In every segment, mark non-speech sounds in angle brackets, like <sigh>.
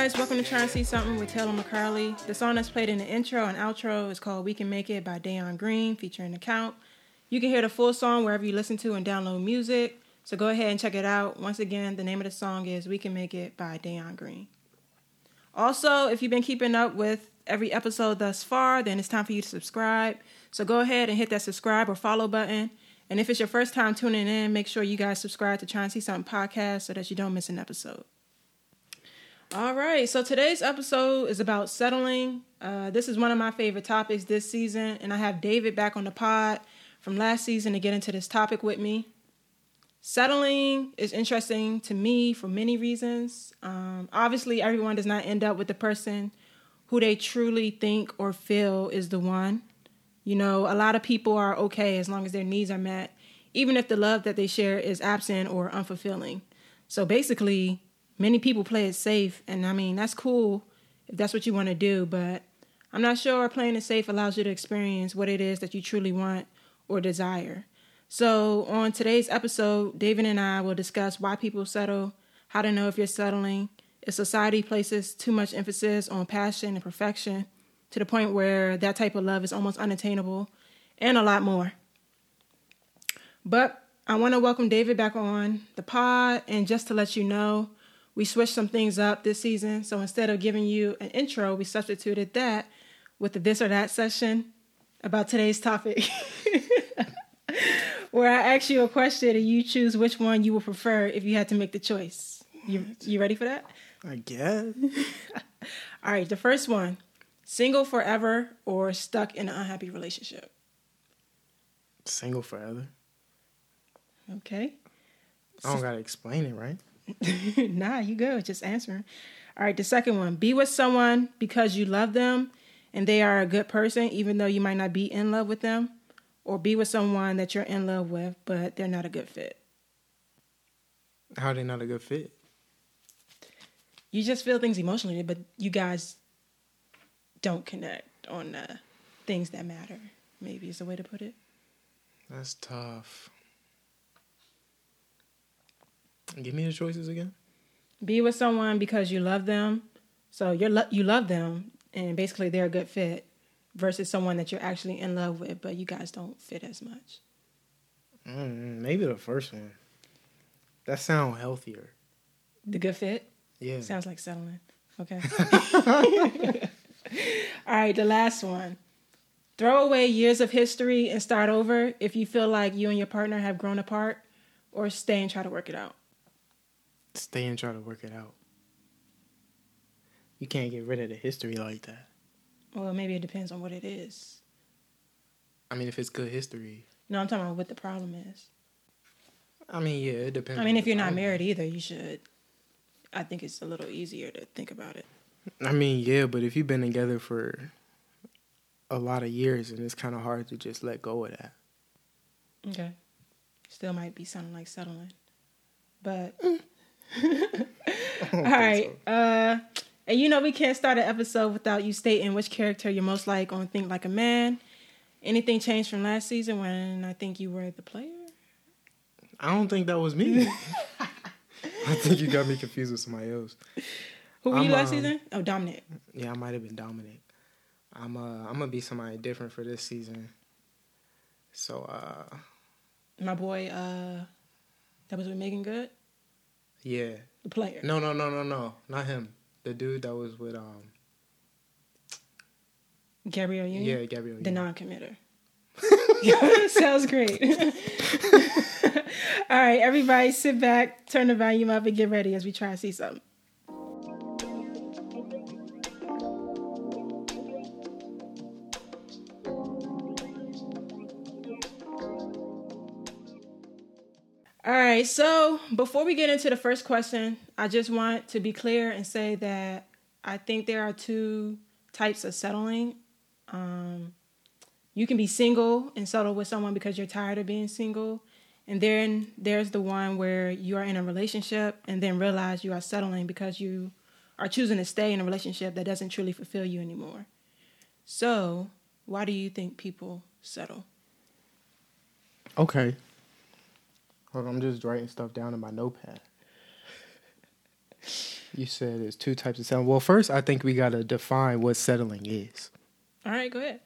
Guys, welcome to Try and See Something with Taylor McCarley. The song that's played in the intro and outro is called We Can Make It by Dayon Green, featuring The Count. You can hear the full song wherever you listen to and download music, so go ahead and check it out. Once again, the name of the song is We Can Make It by Dayon Green. Also, if you've been keeping up with every episode thus far, then it's time for you to subscribe. So go ahead and hit that subscribe or follow button. And if it's your first time tuning in, make sure you guys subscribe to Try and See Something podcast so that you don't miss an episode. All right, so today's episode is about settling. Uh, this is one of my favorite topics this season, and I have David back on the pod from last season to get into this topic with me. Settling is interesting to me for many reasons. Um, obviously, everyone does not end up with the person who they truly think or feel is the one. You know, a lot of people are okay as long as their needs are met, even if the love that they share is absent or unfulfilling. So basically, many people play it safe, and I mean that's cool if that's what you want to do. But I'm not sure playing it safe allows you to experience what it is that you truly want or desire. So on today's episode, David and I will discuss why people settle, how to know if you're settling, if society places too much emphasis on passion and perfection to the point where that type of love is almost unattainable, and a lot more. But I want to welcome David back on the pod, and just to let you know, we switched some things up this season. So instead of giving you an intro, we substituted that with the this or that session about today's topic, <laughs> where I ask you a question and you choose which one you would prefer if you had to make the choice. You you ready for that? I guess. <laughs> All right, the first one: single forever or stuck in an unhappy relationship. Single forever. Okay. I don't gotta explain it, right? <laughs> nah, you go. Just answering. All right, the second one. Be with someone because you love them and they are a good person, even though you might not be in love with them. Or be with someone that you're in love with, but they're not a good fit. How are they not a good fit? You just feel things emotionally, but you guys don't connect on uh, things that matter. Maybe is the way to put it. That's tough. Give me the choices again. Be with someone because you love them. So you're lo- you love them, and basically they're a good fit, versus someone that you're actually in love with, but you guys don't fit as much. Mm, maybe the first one. That sound healthier. The good fit. Yeah. Sounds like settling. Okay. <laughs> <laughs> All right, the last one. Throw away years of history and start over if you feel like you and your partner have grown apart, or stay and try to work it out. Stay and try to work it out. You can't get rid of the history like that. Well, maybe it depends on what it is. I mean, if it's good history. No, I'm talking about what the problem is. I mean, yeah, it depends. I mean, if you're not married either, you should. I think it's a little easier to think about it. I mean, yeah, but if you've been together for a lot of years, and it's kind of hard to just let go of that. Okay. Still might be sounding like settling. But I <laughs> all right. so. Uh and you know we can't start an episode without you stating which character you're most like on Think Like a Man. Anything changed from last season when I think you were the player? I don't think that was me. <laughs> I think you got me confused with somebody else. Who were you I'm, last um, season? Oh, Dominic. Yeah, I might have been Dominic. I'm uh I'm gonna be somebody different for this season. So uh My boy, uh that was with Meagan Good, yeah. the player. No no no no no. Not him. The dude that was with um Gabrielle Union. yeah, Gabrielle. The non-committer. <laughs> Sounds great. <laughs> All right, everybody sit back, turn the volume up, and get ready as we try to see something. All right, so before we get into the first question, I just want to be clear and say that I think there are two types of settling. Um, you can be single and settle with someone because you're tired of being single. And then there's the one where you are in a relationship and then realize you are settling because you are choosing to stay in a relationship that doesn't truly fulfill you anymore. So, why do you think people settle? Okay. Hold on, I'm just writing stuff down in my notepad. You said there's two types of settling. Well, first, I think we gotta define what settling is. All right, go ahead.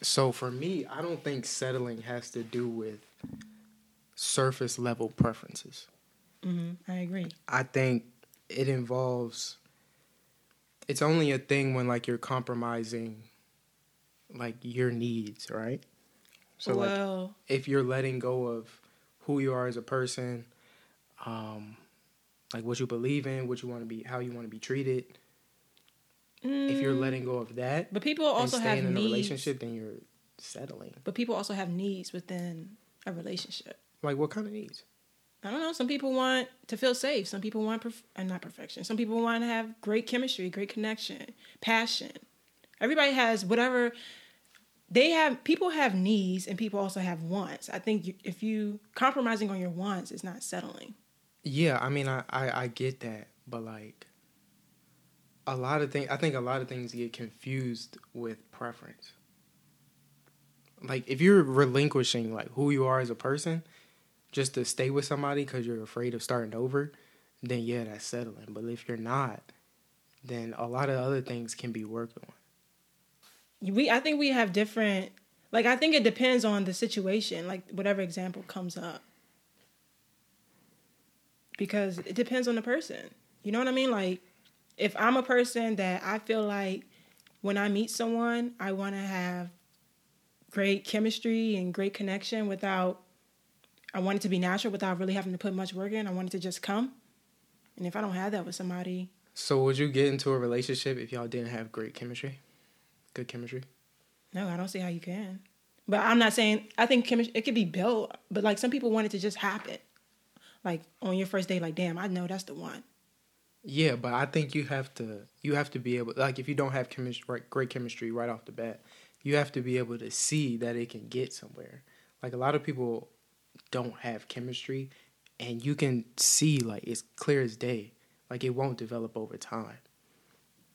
So for me, I don't think settling has to do with surface level preferences. hmm I agree. I think it involves. It's only a thing when like you're compromising, like your needs, right? So like if you're letting go of who you are as a person, um, like what you believe in, what you want to be, how you want to be treated. If you're mm, letting go of that but people also have in needs. a relationship, then you're settling. But people also have needs within a relationship. Like what kind of needs? I don't know. Some people want to feel safe. Some people want, perf- uh, not perfection. Some people want to have great chemistry, great connection, passion. Everybody has whatever they have. People have needs, and people also have wants. I think if you compromising on your wants is not settling. Yeah, I mean, I, I, I get that, but like, a lot of things, I think a lot of things get confused with preference. Like, if you're relinquishing like who you are as a person, just to stay with somebody because you're afraid of starting over, then yeah, that's settling. But if you're not, then a lot of other things can be worked on. We, I think we have different. Like, I think it depends on the situation. Like, whatever example comes up, because it depends on the person. You know what I mean? Like, if I'm a person that I feel like when I meet someone, I want to have great chemistry and great connection without, I want it to be natural without really having to put much work in. I want it to just come. And if I don't have that with somebody, So, would you get into a relationship if y'all didn't have great chemistry? Good chemistry? no, I don't see how you can. But I'm not saying, I think chemistry, it could be built, but like some people want it to just happen. Like on your first day, like, damn, I know that's the one. Yeah, but I think you have to you have to be able like if you don't have chemistry right, great chemistry right off the bat, you have to be able to see that it can get somewhere. Like a lot of people don't have chemistry and you can see like it's clear as day. Like it won't develop over time.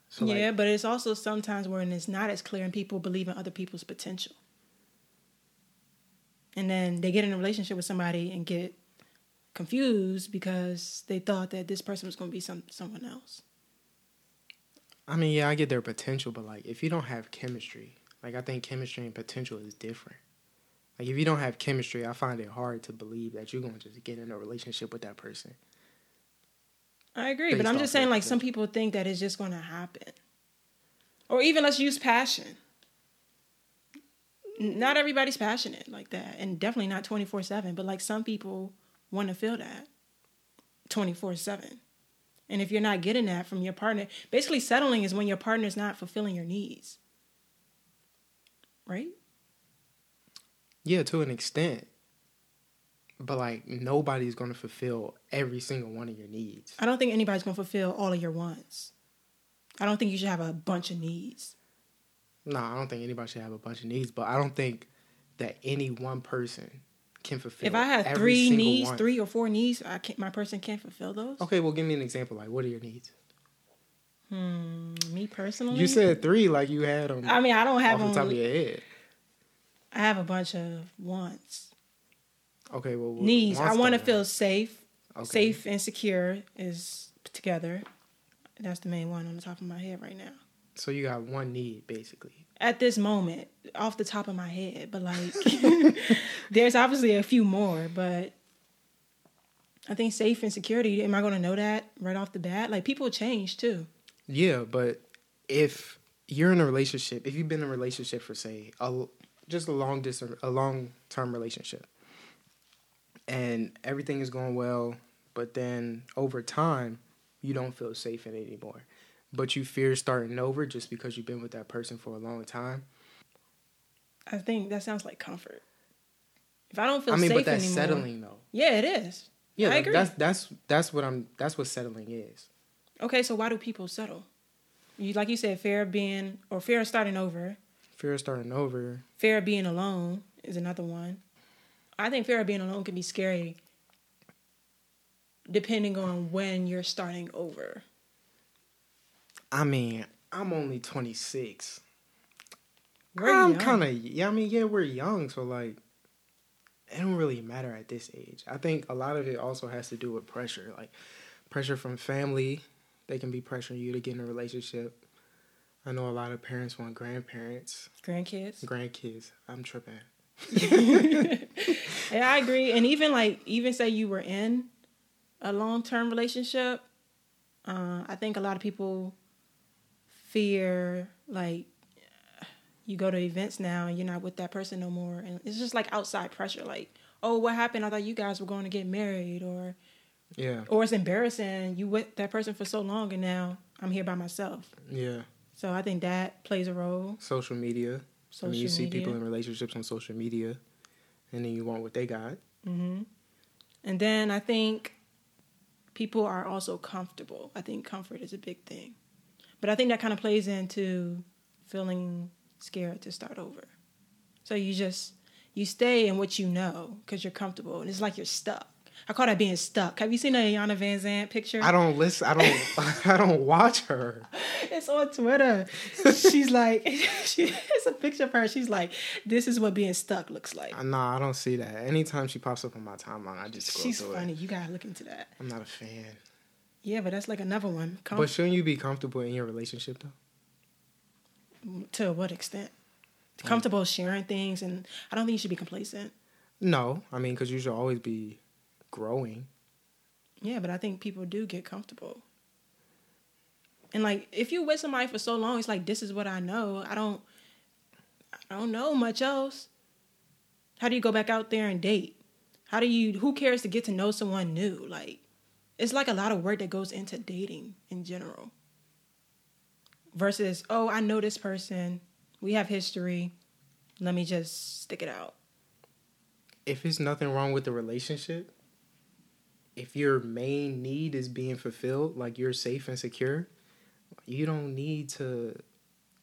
So like, yeah, but it's also sometimes when it's not as clear and people believe in other people's potential. And then they get in a relationship with somebody and get confused because they thought that this person was going to be some someone else. I mean, yeah, I get their potential, but like if you don't have chemistry, like I think chemistry and potential is different. Like if you don't have chemistry, I find it hard to believe that you're gonna just get in a relationship with that person. I agree, but I'm just saying like some people think that it's just going to happen. Or even let's use passion. Not everybody's passionate like that, and definitely not 24 7, but like some people want to feel that 24 7. And if you're not getting that from your partner, basically settling is when your partner's not fulfilling your needs. Right? Yeah, to an extent. But like nobody's gonna fulfill every single one of your needs. I don't think anybody's going to fulfill all of your wants. I don't think you should have a bunch of needs. No, I don't think anybody should have a bunch of needs, but I don't think that any one person can fulfill. If I had every three needs, one. three or four needs, I can't, my person can't fulfill those. Okay, well, give me an example. Like, what are your needs? Hmm, me personally, You said three, like you had them I mean, I don't have off the top of your head. I have a bunch of wants, Okay, well, needs. I want to feel safe, Okay. safe and secure is together. That's the main one on the top of my head right now. So you got one need basically. At this moment, off the top of my head, but like, <laughs> there's obviously a few more, but I think safe and security. Am I going to know that right off the bat? Like, people change too. Yeah, but if you're in a relationship, if you've been in a relationship for say a just a long distance, a long term relationship, and everything is going well, but then over time you don't feel safe in it anymore, but you fear starting over just because you've been with that person for a long time. I think that sounds like comfort. If I don't feel safe I mean, safe but that's anymore, settling though. Yeah, it is. Yeah, I agree. that's that's that's what I'm. That's what settling is. Okay, so why do people settle? You like you said, fear of being or fear of starting over. Fear of starting over. Fear of being alone is another one. I think fear of being alone can be scary depending on when you're starting over. I mean, I'm only 26. We're I'm kind of yeah. I mean, yeah, we're young, so like, it don't really matter at this age. I think a lot of it also has to do with pressure, like pressure from family, they can be pressuring you to get in a relationship. I know a lot of parents want grandparents, Grandkids. grandkids. I'm tripping. <laughs> Yeah, I agree. And even like, even say you were in a long term relationship, uh, I think a lot of people fear like you go to events now and you're not with that person no more, and it's just like outside pressure. Like, oh, what happened? I thought you guys were going to get married, or Yeah, or it's embarrassing. You with that person for so long, and now I'm here by myself. yeah. So I think that plays a role. Social media. Social I mean, you see people in relationships on social media, and then you want what they got. hmm And then I think people are also comfortable. I think comfort is a big thing. But I think that kind of plays into feeling scared to start over. So you just you stay in what you know because you're comfortable, and it's like you're stuck. I call that being stuck. Have you seen the Iyanla Vanzant picture? I don't listen. I don't. <laughs> <laughs> I don't watch her. It's on Twitter. She's like, <laughs> she, it's a picture of her. She's like, this is what being stuck looks like. Uh, Nah, I don't see that. Anytime she pops up on my timeline, I just scroll She's funny. it. You gotta look into that. I'm not a fan. Yeah, but that's like another one. Com- But shouldn't you be comfortable in your relationship though? to what extent? Comfortable sharing things, and I don't think you should be complacent. No, I mean, because you should always be growing. Yeah, but I think people do get comfortable. And like, if you with somebody for so long, it's like this is what I know. I don't, I don't know much else. How do you go back out there and date? How do you? Who cares to get to know someone new? Like, it's like a lot of work that goes into dating in general. Versus, oh, I know this person. We have history. Let me just stick it out. If it's nothing wrong with the relationship, if your main need is being fulfilled, like you're safe and secure, you don't need to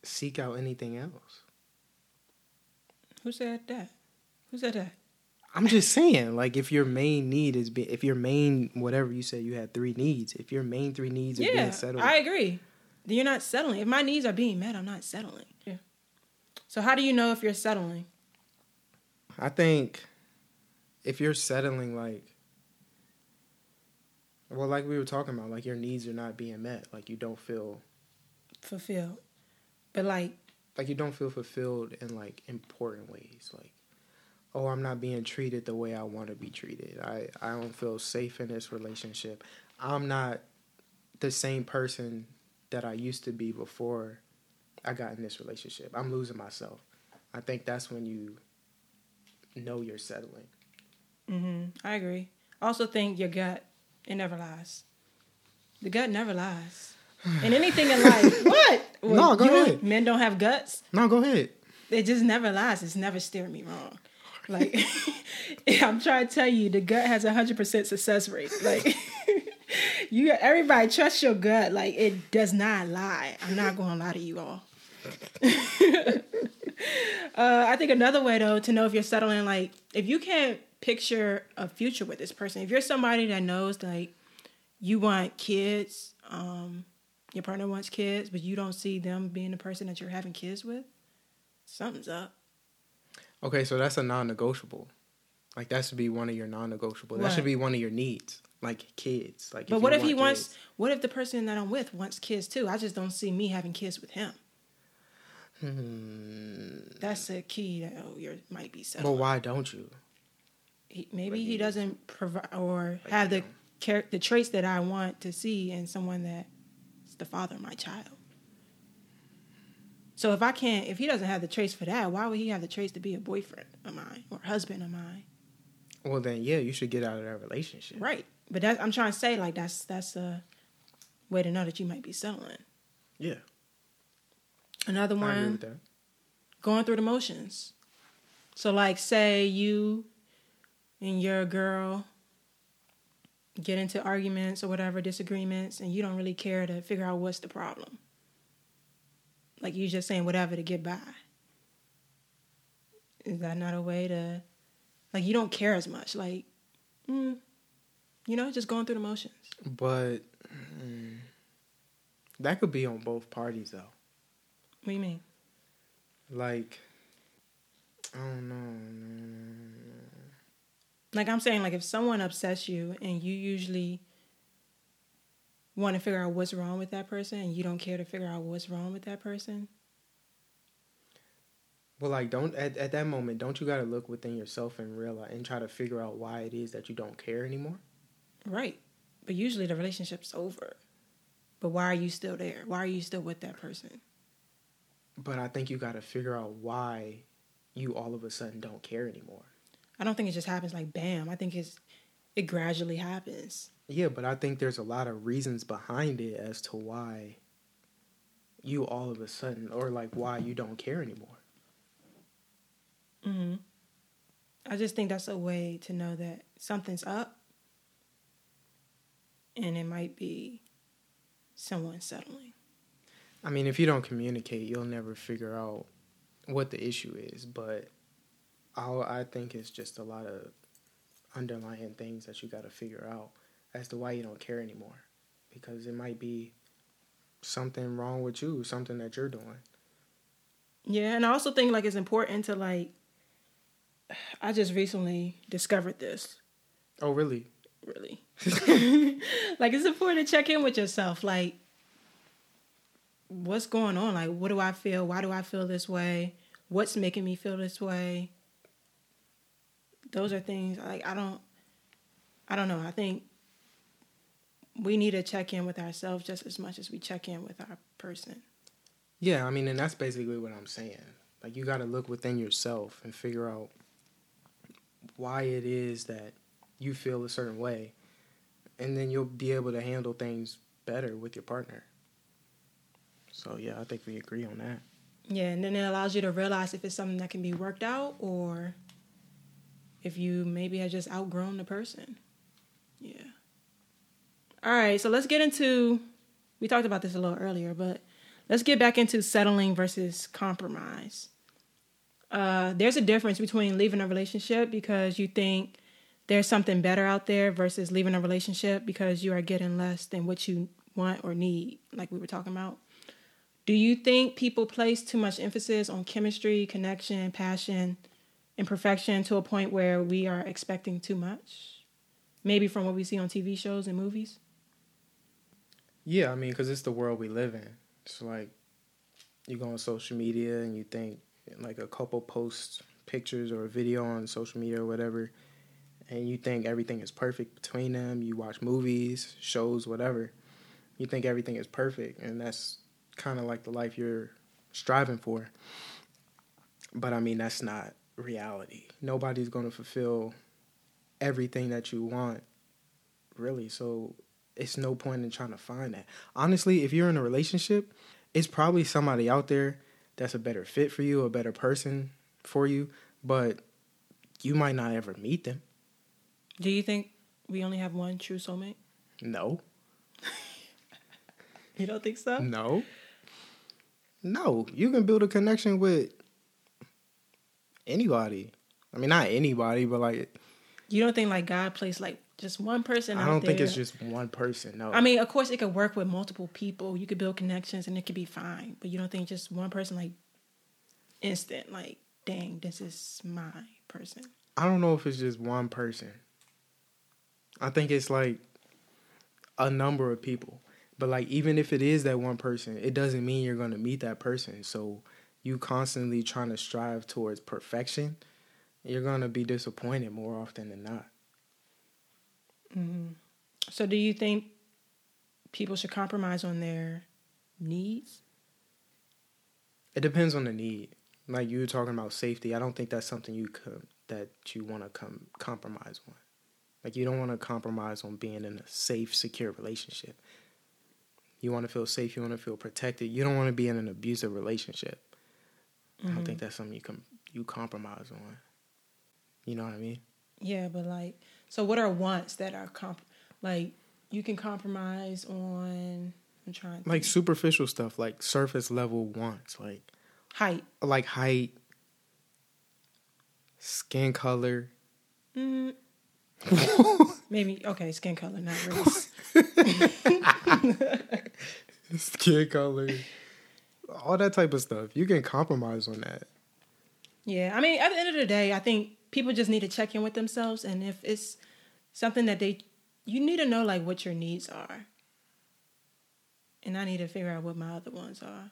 seek out anything else. Who said that? Who said that? I'm just saying, like, if your main need is being, if your main whatever you said, you had three needs. If your main three needs are yeah, being settled, I agree. Then You're not settling. If my needs are being met, I'm not settling. Yeah. So how do you know if you're settling? I think if you're settling like well like we were talking about like your needs are not being met. Like you don't feel Fulfilled. But like, like you don't feel fulfilled in like important ways. Like oh I'm not being treated the way I want to be treated. I I don't feel safe in this relationship. I'm not the same person that I used to be before I got in this relationship. I'm losing myself. I think that's when you know you're settling. Hmm I agree. I also think your gut, it never lies. The gut never lies. And anything in life. <sighs> what? No, go ahead. Men don't have guts. no go ahead It just never lies. It's never steered me wrong. Like <laughs> I'm trying to tell you, the gut has a hundred percent success rate. Like <laughs> you, everybody trust your gut. Like it does not lie. I'm not going to lie to you all. <laughs> uh, I think another way though to know if you're settling, like if you can't picture a future with this person, if you're somebody that knows like you want kids, um, your partner wants kids, but you don't see them being the person that you're having kids with, something's up. Okay, so that's a non-negotiable. Like that should be one of your non-negotiable. That should be one of your needs, like kids. Like, But you what if he wants? kids. What if the person that I'm with wants kids too? I just don't see me having kids with him. Hmm. That's a key that oh, you might be settling. why don't you? He, maybe he he- doesn't provide or Like have the char- the traits that I want to see in someone that's the father of my child. So if I can't, if he doesn't have the traits for that, why would he have the traits to be a boyfriend of mine or husband of mine? Well, then yeah, you should get out of that relationship. Right. But that, I'm trying to say like that's that's a way to know that you might be settling. Yeah, Another I agree one. with that. going through the motions. So, like, say you and your girl get into arguments or whatever, disagreements, and you don't really care to figure out what's the problem. Like, you're just saying whatever to get by. Is that not a way to, like, you don't care as much? Like, mm, you know, just going through the motions. But mm, that could be on both parties though. What do you mean? Like, I don't know. Like I'm saying, like if someone upsets you and you usually want to figure out what's wrong with that person and you don't care to figure out what's wrong with that person. Well, like, don't at, at that moment, don't you got to look within yourself and realize and try to figure out why it is that you don't care anymore? Right. But usually the relationship's over. But why are you still there? Why are you still with that person? But I think you got to figure out why you all of a sudden don't care anymore. I don't think it just happens like bam. I think it's it gradually happens. Yeah, but I think there's a lot of reasons behind it as to why you all of a sudden or like why you don't care anymore. Mhm. I just think that's a way to know that something's up and it might be someone settling. I mean, if you don't communicate, you'll never figure out what the issue is. But all I think is just a lot of underlying things that you got to figure out as to why you don't care anymore, because it might be something wrong with you, something that you're doing. Yeah, and I also think like it's important to like I just recently discovered this, Oh, really? really. <laughs> <laughs> like it's important to check in with yourself like what's going on? Like what do I feel? Why do I feel this way? What's making me feel this way? Those are things like I don't I don't know. I think we need to check in with ourselves just as much as we check in with our person. Yeah, I mean, and that's basically what I'm saying. Like, you got to look within yourself and figure out why it is that you feel a certain way, and then you'll be able to handle things better with your partner. So, yeah, I think we agree on that. Yeah, and then it allows you to realize if it's something that can be worked out or if you maybe have just outgrown the person. Yeah. All right, so let's get into we talked about this a little earlier, but let's get back into settling versus compromise. Uh, there's a difference between leaving a relationship because you think there's something better out there versus leaving a relationship because you are getting less than what you want or need, like we were talking about. Do you think people place too much emphasis on chemistry, connection, passion, and perfection to a point where we are expecting too much? Maybe from what we see on TV shows and movies? Yeah, I mean, because it's the world we live in. It's like you go on social media and you think like a couple posts pictures or a video on social media or whatever, and you think everything is perfect between them. You watch movies, shows, whatever. You think everything is perfect, and that's kind of like the life you're striving for. But I mean, that's not reality. Nobody's going to fulfill everything that you want, really. So it's no point in trying to find that. Honestly, if you're in a relationship, it's probably somebody out there that's a better fit for you, a better person for you, but you might not ever meet them. Do you think we only have one true soulmate? No. <laughs> You don't think so? No. No, you can build a connection with anybody. I mean, not anybody, but like You don't think like God placed like just one person I don't there? think it's just one person. No. I mean, of course, it could work with multiple people. You could build connections, and it could be fine. But you don't think just one person, like instant, like, dang, this is my person. I don't know if it's just one person. I think it's like a number of people. But like even if it is that one person, it doesn't mean you're going to meet that person. So you constantly trying to strive towards perfection, you're going to be disappointed more often than not. Mm-hmm. So, do you think people should compromise on their needs? It depends on the need. Like you were talking about safety, I don't think that's something you could that you want to com- compromise on. Like you don't want to compromise on being in a safe, secure relationship. You want to feel safe. You want to feel protected. You don't want to be in an abusive relationship. I don't think that's something you can you compromise on. You know what I mean? Yeah, but like, so what are wants that are comp? Like, you can compromise on. I'm trying. To Like think. superficial stuff, like surface level wants, like height. like height, skin color. Mm, <laughs> maybe okay, skin color, not <laughs> race. <laughs> skin color, all that type of stuff. You can compromise on that. Yeah, I mean, at the end of the day, I think people just need to check in with themselves, and if it's something that they, you need to know like what your needs are. and I need to figure out what my other ones are.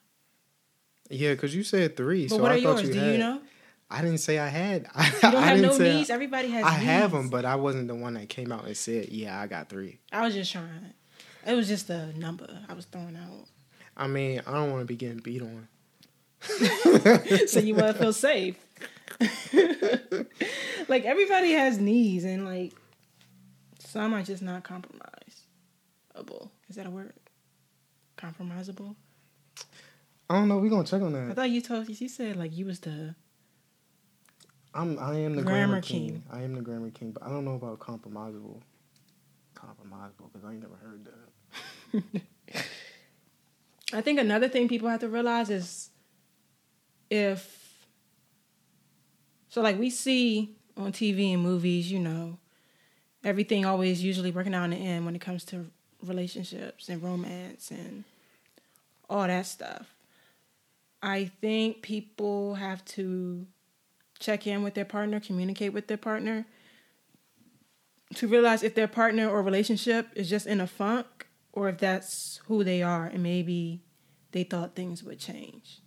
Yeah, because you said three. But so what I are thought yours? you Do had, you know? I didn't say I had. I, <laughs> You don't I have no say knees. Everybody has. I have them, but I wasn't the one that came out and said, "Yeah, I got three. I was just trying. It was just a number I was throwing out. I mean, I don't want to be getting beat on. <laughs> so you want to feel safe. <laughs> like everybody has needs, and like some are just not compromisable. Is that a word? Compromisable. I don't know. We gonna check on that. I thought you told you said like you was the I'm. I am the Grammar grammar, king. king. I am the grammar king, but I don't know about compromisable. Compromisable because I ain't never heard that. <laughs> I think another thing people have to realize is if so like we see on TV and movies, you know, everything always usually working out in the end when it comes to relationships and romance and all that stuff. I think people have to check in with their partner, communicate with their partner to realize if their partner or relationship is just in a funk or if that's who they are and maybe they thought things would change.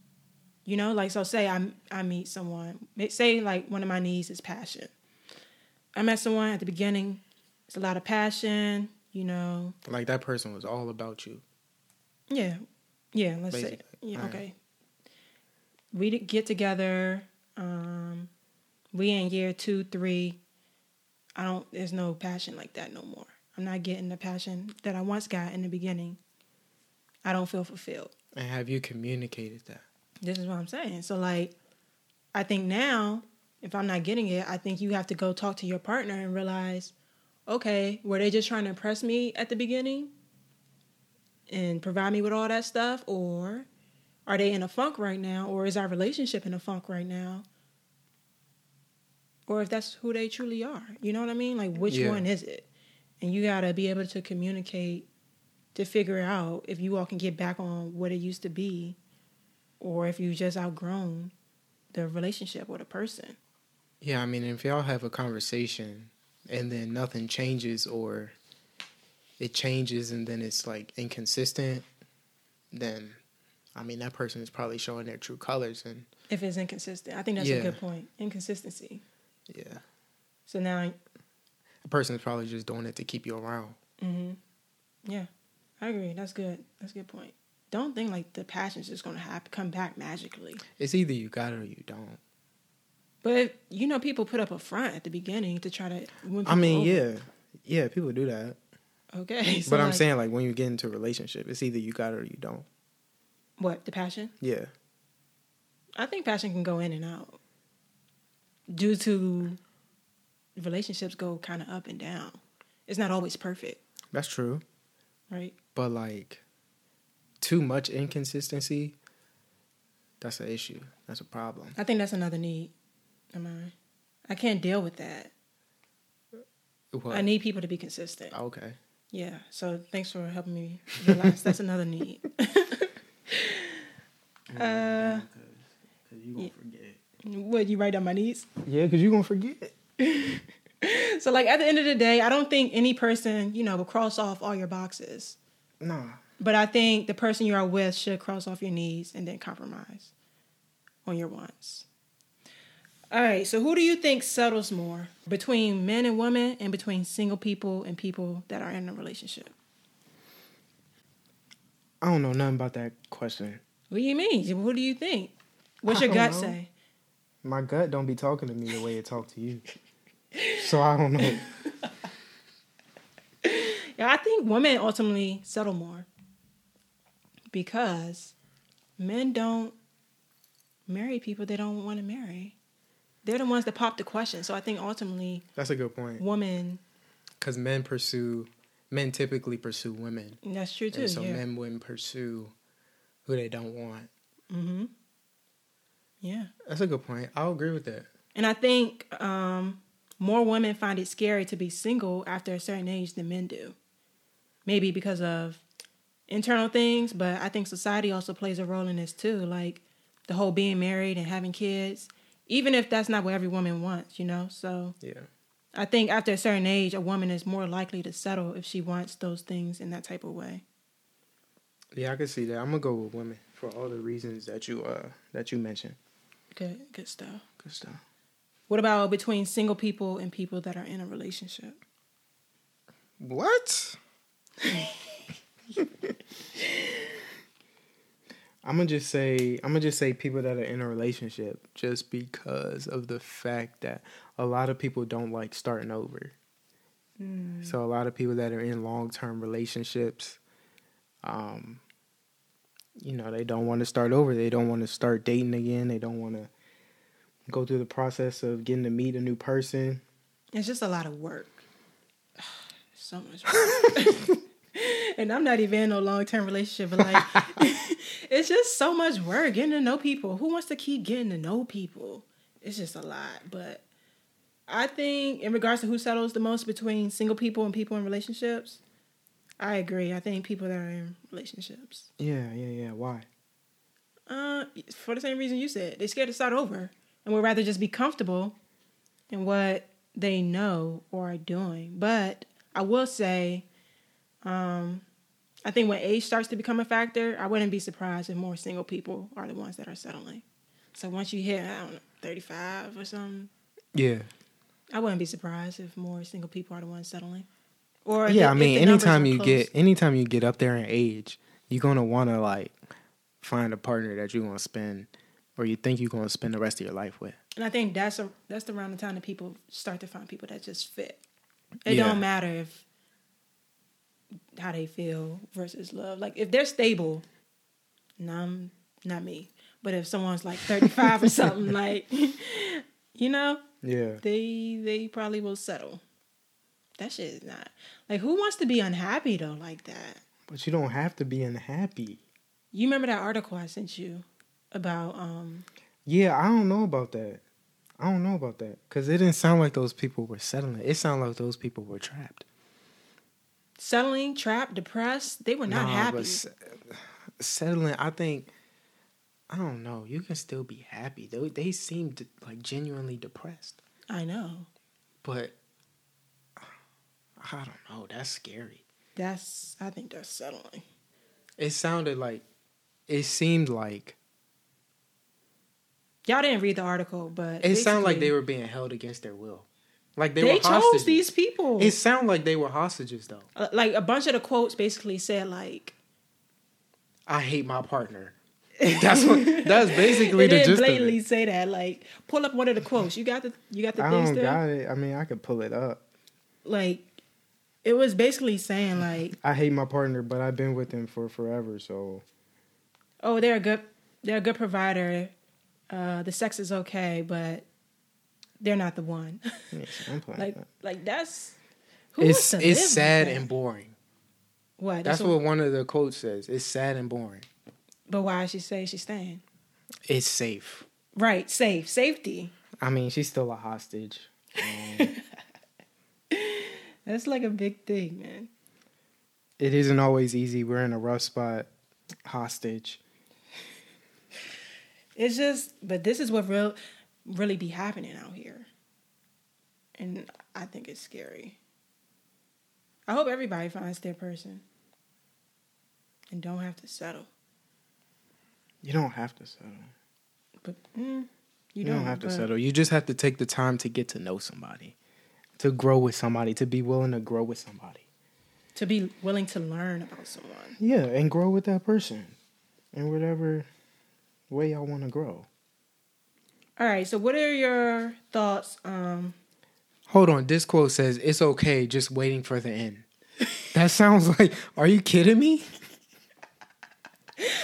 You know, like so say I I meet someone, say like one of my needs is passion. I met someone at the beginning, it's a lot of passion, you know. Like that person was all about you. Yeah. Yeah, let's say yeah, alright. okay. We did get together um we in year 2 3 I don't there's no passion like that no more. I'm not getting the passion that I once got in the beginning. I don't feel fulfilled. And have you communicated that? This is what I'm saying. So like I think now if I'm not getting it, I think you have to go talk to your partner and realize, okay, were they just trying to impress me at the beginning and provide me with all that stuff or are they in a funk right now or is our relationship in a funk right now? Or if that's who they truly are. You know what I mean? Like which Yeah. one is it? And you got to be able to communicate to figure out if you all can get back on what it used to be or if you just outgrown the relationship or the person. Yeah, I mean, if y'all have a conversation and then nothing changes or it changes and then it's like inconsistent, then I mean that person is probably showing their true colors and If it's inconsistent, I think that's Yeah. a good point. Inconsistency. yeah, So now, a person is probably just doing it to keep you around. Mm-hmm. yeah, I agree. That's good. That's a good point. Don't think like the passion's just gonna happen, come back magically. It's either you got it or you don't. But you know, people put up a front at the beginning to try to. I mean, over. yeah, yeah, people do that. Okay. <laughs> So but I'm like, saying like when you get into a relationship, it's either you got it or you don't. what the passion? Yeah, I think passion can go in and out due to relationships go kind of up and down. It's not always perfect, that's true. right? But like too much inconsistency, that's an issue. That's a problem. I think that's another need of mine. I can't deal with that. What? I need people to be consistent. okay. Yeah. So thanks for helping me realize that's another need. <laughs> <laughs> uh, Cause you gonna forget. what you write down my needs? Yeah, because you gonna forget. <laughs> So like at the end of the day, I don't think any person you know will cross off all your boxes. Nah. But I think the person you are with should cross off your needs and then compromise on your wants. All right, so who do you think settles more between men and women and between single people and people that are in a relationship? I don't know nothing about that question. What do you mean? Who do you think? What's I your gut know. say? My gut don't be talking to me the way it talk to you. So I don't know. <laughs> Yeah, I think women ultimately settle more because men don't marry people they don't want to marry. They're the ones that pop the question. So I think ultimately, That's a good point. Women Because men pursue, men typically pursue women. that's true too. And so yeah. men wouldn't pursue who they don't want. Mm-hmm. Yeah. That's a good point. I'll agree with that. And I think um, more women find it scary to be single after a certain age than men do. Maybe because of internal things, but I think society also plays a role in this too. Like the whole being married and having kids, even if that's not what every woman wants, you know? So Yeah. I think after a certain age, a woman is more likely to settle if she wants those things in that type of way. Yeah, I can see that. I'm gonna go with women for all the reasons that you uh that you mentioned. Good, good stuff. Good stuff. What about between single people and people that are in a relationship? What? I'm gonna just say I'm gonna just say people that are in a relationship just because of the fact that a lot of people don't like starting over. So a lot of people that are in long term relationships, um, you know, they don't want to start over. They don't want to start dating again. They don't want to go through the process of getting to meet a new person. It's just a lot of work. <sighs> So much work. <laughs> <laughs> and I'm not even in no long term relationship, but like, <laughs> it's just so much work getting to know people. Who wants to keep getting to know people? It's just a lot. But I think, in regards to who settles the most between single people and people in relationships, I agree. I think people that are in relationships. Yeah, yeah, yeah. Why? Uh, for the same reason you said, they're scared to start over and would rather just be comfortable in what they know or are doing. But I will say, um, I think when age starts to become a factor, I wouldn't be surprised if more single people are the ones that are settling. So once you hit, I don't know, 35 or something, Yeah. I wouldn't be surprised if more single people are the ones settling. Or yeah, I mean, anytime you close. get anytime you get up there in age, you're gonna want to like find a partner that you're gonna spend or you think you're gonna spend the rest of your life with. And I think that's a that's around the time that people start to find people that just fit. It Yeah. don't matter if how they feel versus love. Like if they're stable, no, I'm not me. But if someone's like <laughs> 35 or something, like <laughs> you know, Yeah, they they probably will settle. That shit is not like who wants to be unhappy though like that. but you don't have to be unhappy. You remember that article I sent you about um Yeah, I don't know about that. I don't know about that because it didn't sound like those people were settling. It sounded like those people were trapped. settling, trapped, depressed. They were not Nah, happy. but se- settling, I think. I don't know. You can still be happy. They they seemed like genuinely depressed, I know. but I don't know. That's scary. That's I think that's settling. It sounded like it seemed like Y'all didn't read the article, but it sounded like they were being held against their will. Like they, they, were chose hostages. these people. It sounded like they were hostages though. Uh, like a bunch of the quotes basically said like I hate my partner. That's what that's <laughs> basically it the didn't gist of blatantly it. say that. Like pull up one of the quotes. You got the you got the I don't there. got it. I mean, I could pull it up. Like it was basically saying like, I hate my partner, but I've been with him for forever. So oh, they're a good they're a good provider. Uh, the sex is okay, but they're not the one. <laughs> like, like that's who It's wants to it's live sad like and boring. what That's what one of the quotes says. It's sad and boring. But why she say she's staying? It's safe. Right, safe, safety. I mean, she's still a hostage. Um, <laughs> That's like a big thing, man. it isn't always easy. We're in a rough spot. Hostage. It's just, but this is what real, really be happening out here, and I think it's scary. I hope everybody finds their person, and don't have to settle. You don't have to settle. But mm, You, you, don't, have to settle. You just have to take the time to get to know somebody, to grow with somebody, to be willing to grow with somebody. To be willing to learn about someone. Yeah, and grow with that person and whatever way y'all want to grow. All right. So, what are your thoughts? Um, Hold on. This quote says, It's okay, just waiting for the end. That sounds like, are you kidding me?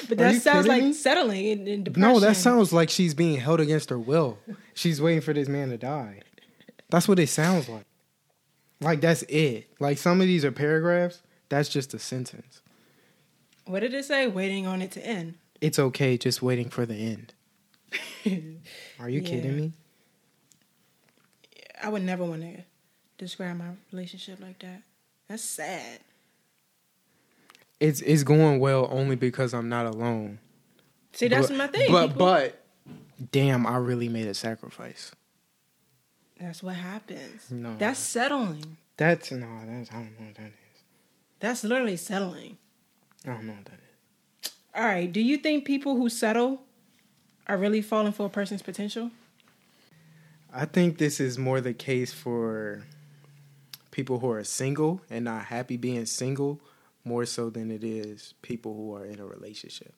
but that sounds like me? settling in, in depression. No, that sounds like she's being held against her will. She's waiting for this man to die. That's what it sounds like. Like, that's it. Like, some of these are paragraphs. That's just a sentence. What did it say? Waiting on it to end. It's okay, just waiting for the end. <laughs> Are you Yeah. kidding me? I would never want to describe my relationship like that. That's sad. It's it's going well only because I'm not alone. See, that's but, my thing. But people. but damn, I really made a sacrifice. that's what happens. No. That's settling. That's no, that's I don't know what that is. That's literally settling. I don't know what that is. All right. Do you think people who settle are really falling for a person's potential? I think this is more the case for people who are single and not happy being single more so than it is people who are in a relationship.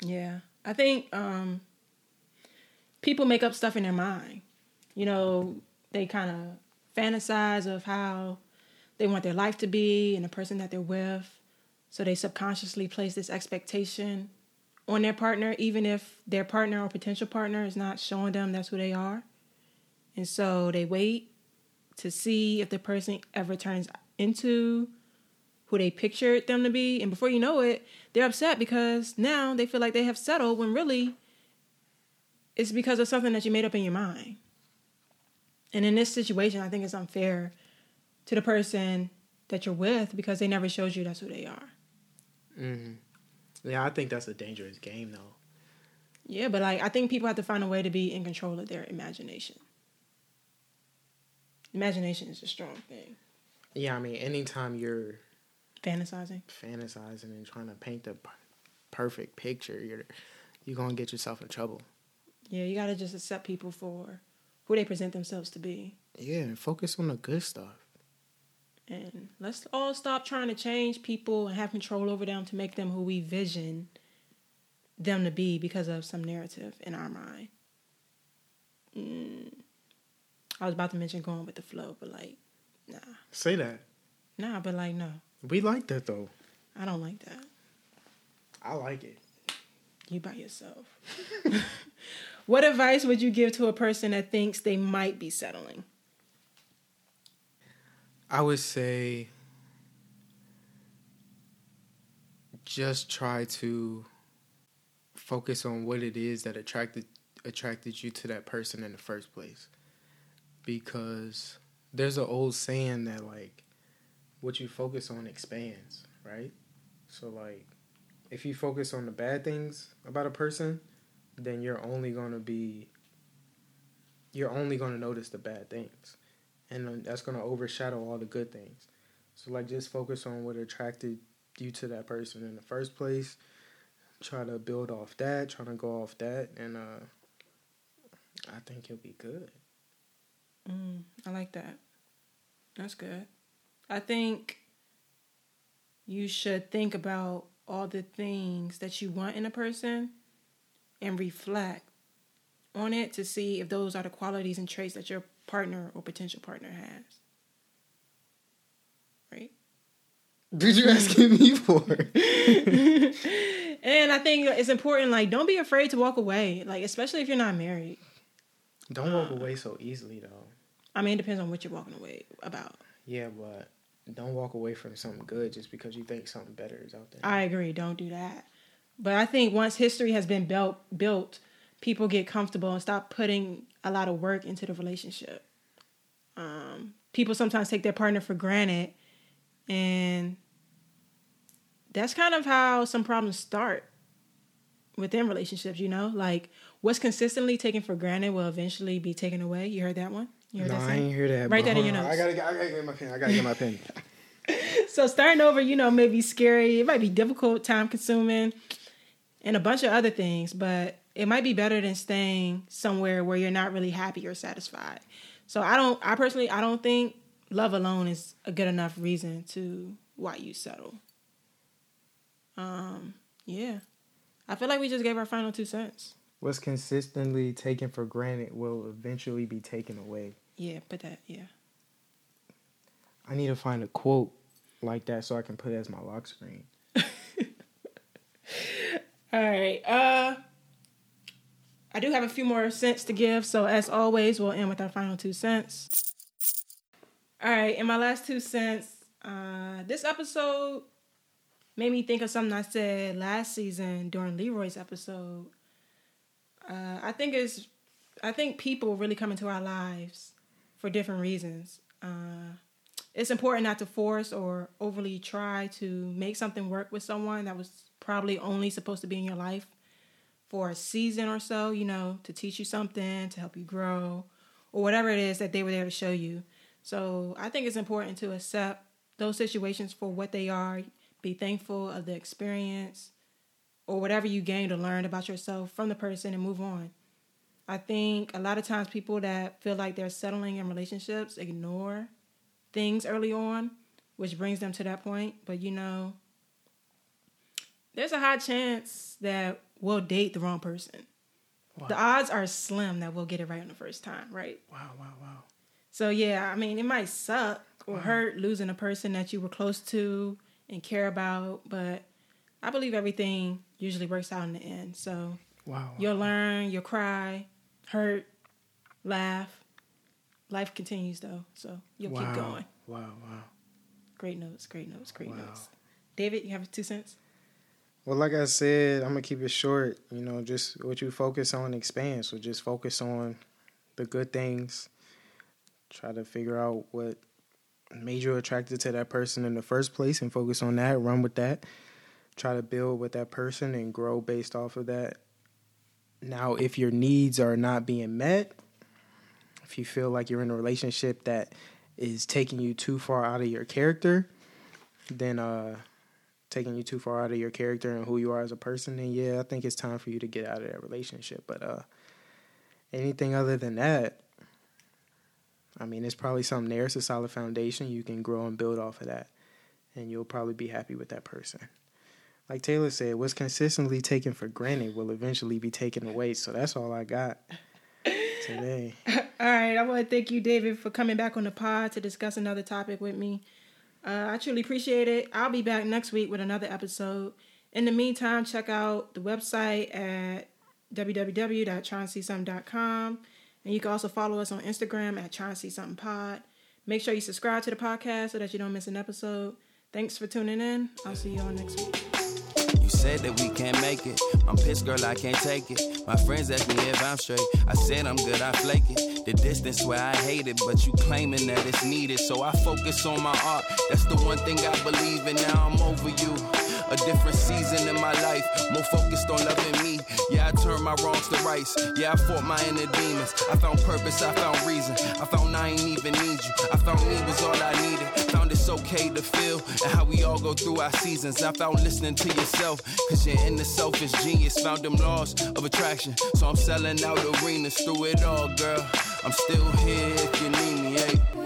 Yeah. I think um, people make up stuff in their mind. You know, they kind of fantasize of how they want their life to be and the person that they're with. So they subconsciously place this expectation on their partner, even if their partner or potential partner is not showing them that's who they are. And so they wait to see if the person ever turns into who they pictured them to be. And before you know it, they're upset because now they feel like they have settled when really it's because of something that you made up in your mind. And in this situation, I think it's unfair to the person that you're with because they never showed you that's who they are. Mm-hmm. Yeah, I think that's a dangerous game, though. Yeah, but like I think people have to find a way to be in control of their imagination. Imagination is a strong thing. Yeah, I mean, anytime you're fantasizing, fantasizing, and trying to paint the perfect picture, you're you're gonna get yourself in trouble. Yeah, you gotta just accept people for who they present themselves to be. Yeah, focus on the good stuff. And let's all stop trying to change people and have control over them to make them who we vision them to be because of some narrative in our mind. Mm. I was about to mention going with the flow, but like, nah. Say that. Nah, but like, no. We like that though. I don't like that. I like it. You by yourself. <laughs> what advice would you give to a person that thinks they might be settling? I would say just try to focus on what it is that attracted attracted you to that person in the first place. Because there's an old saying that like what you focus on expands, right? So like if you focus on the bad things about a person, then you're only going to be you're only going to notice the bad things and that's going to overshadow all the good things. So like just focus on what attracted you to that person in the first place. Try to build off that, trying to go off that, and uh, I think you'll be good. Mm, I like that. That's good. I think you should think about all the things that you want in a person and reflect on it to see if those are the qualities and traits that your partner or potential partner has. Right? Did you asking me for? and I think it's important, like, don't be afraid to walk away, like, especially if you're not married. Don't walk away so easily, though. I mean, it depends on what you're walking away about. Yeah, but don't walk away from something good just because you think something better is out there. I agree. Don't do that. But I think once history has been built, built, people get comfortable and stop putting a lot of work into the relationship. Um, people sometimes take their partner for granted, and that's kind of how some problems start within relationships. You know, like what's consistently taken for granted will eventually be taken away. You heard that one? You heard no, that I ain't hear that. Write that in your notes. I gotta, I gotta get my pen. I gotta get my pen. <laughs> <laughs> so starting over, you know, may be scary. It might be difficult, time consuming, and a bunch of other things. But it might be better than staying somewhere where you're not really happy or satisfied. So I don't I personally I don't think love alone is a good enough reason to why you settle. Um yeah. I feel like we just gave our final two cents. What's consistently taken for granted will eventually be taken away. Yeah, put that, yeah. I need to find a quote like that so I can put it as my lock screen. <laughs> All right. Uh I do have a few more cents to give, so as always, we'll end with our final two cents. All right, in my last two cents, uh, this episode made me think of something I said last season during Leroy's episode. Uh, I think it's, I think people really come into our lives for different reasons. Uh, it's important not to force or overly try to make something work with someone that was probably only supposed to be in your life for a season or so, you know, to teach you something, to help you grow, or whatever it is that they were there to show you. So I think it's important to accept those situations for what they are, be thankful of the experience, or whatever you gained or learned about yourself from the person and move on. I think a lot of times people that feel like they're settling in relationships ignore things early on, which brings them to that point. But you know, there's a high chance that we'll date the wrong person. Wow. The odds are slim that we'll get it right on the first time, right? Wow, wow, wow. So yeah, I mean, it might suck or wow. hurt losing a person that you were close to and care about, but I believe everything usually works out in the end. So wow, you'll learn, you'll cry, hurt, laugh. Life continues though, so you'll keep going. Wow, wow. Great notes, great notes, great notes. David, you have two cents? Well, like I said, I'm gonna keep it short. You know, just what you focus on expands. So just focus on the good things. Try to figure out what made you attracted to that person in the first place, and focus on that. Run with that. Try to build with that person and grow based off of that. Now, if your needs are not being met, if you feel like you're in a relationship that is taking you too far out of your character, then uh taking you too far out of your character and who you are as a person, then yeah, I think it's time for you to get out of that relationship. But uh, anything other than that, I mean, it's probably something there. It's a solid foundation. You can grow and build off of that, and you'll probably be happy with that person. Like Taylor said, what's consistently taken for granted will eventually be taken away. So that's all I got today. <laughs> all right. I want to thank you, David, for coming back on the pod to discuss another topic with me. Uh, I truly appreciate it. I'll be back next week with another episode. In the meantime, check out the website at www.tryandseesomething.com. And you can also follow us on Instagram at Try Something Pod. Make sure you subscribe to the podcast so that you don't miss an episode. Thanks for tuning in. I'll see you all next week. Said that we can't make it. I'm pissed, girl, I can't take it. My friends ask me if I'm straight. I said I'm good, I flake it. The distance where I hate it, but you claiming that it's needed. So I focus on my art. That's the one thing I believe in. Now I'm over you. A different season in my life, more focused on loving me. Yeah, I turned my wrongs to rights. Yeah, I fought my inner demons. I found purpose, I found reason. I found I ain't even need you. I found me was all I needed. Found it's okay to feel and how we all go through our seasons. I found listening to yourself, cause your inner self is genius. Found them laws of attraction. So I'm selling out arenas through it all, girl. I'm still here if you need me, hey.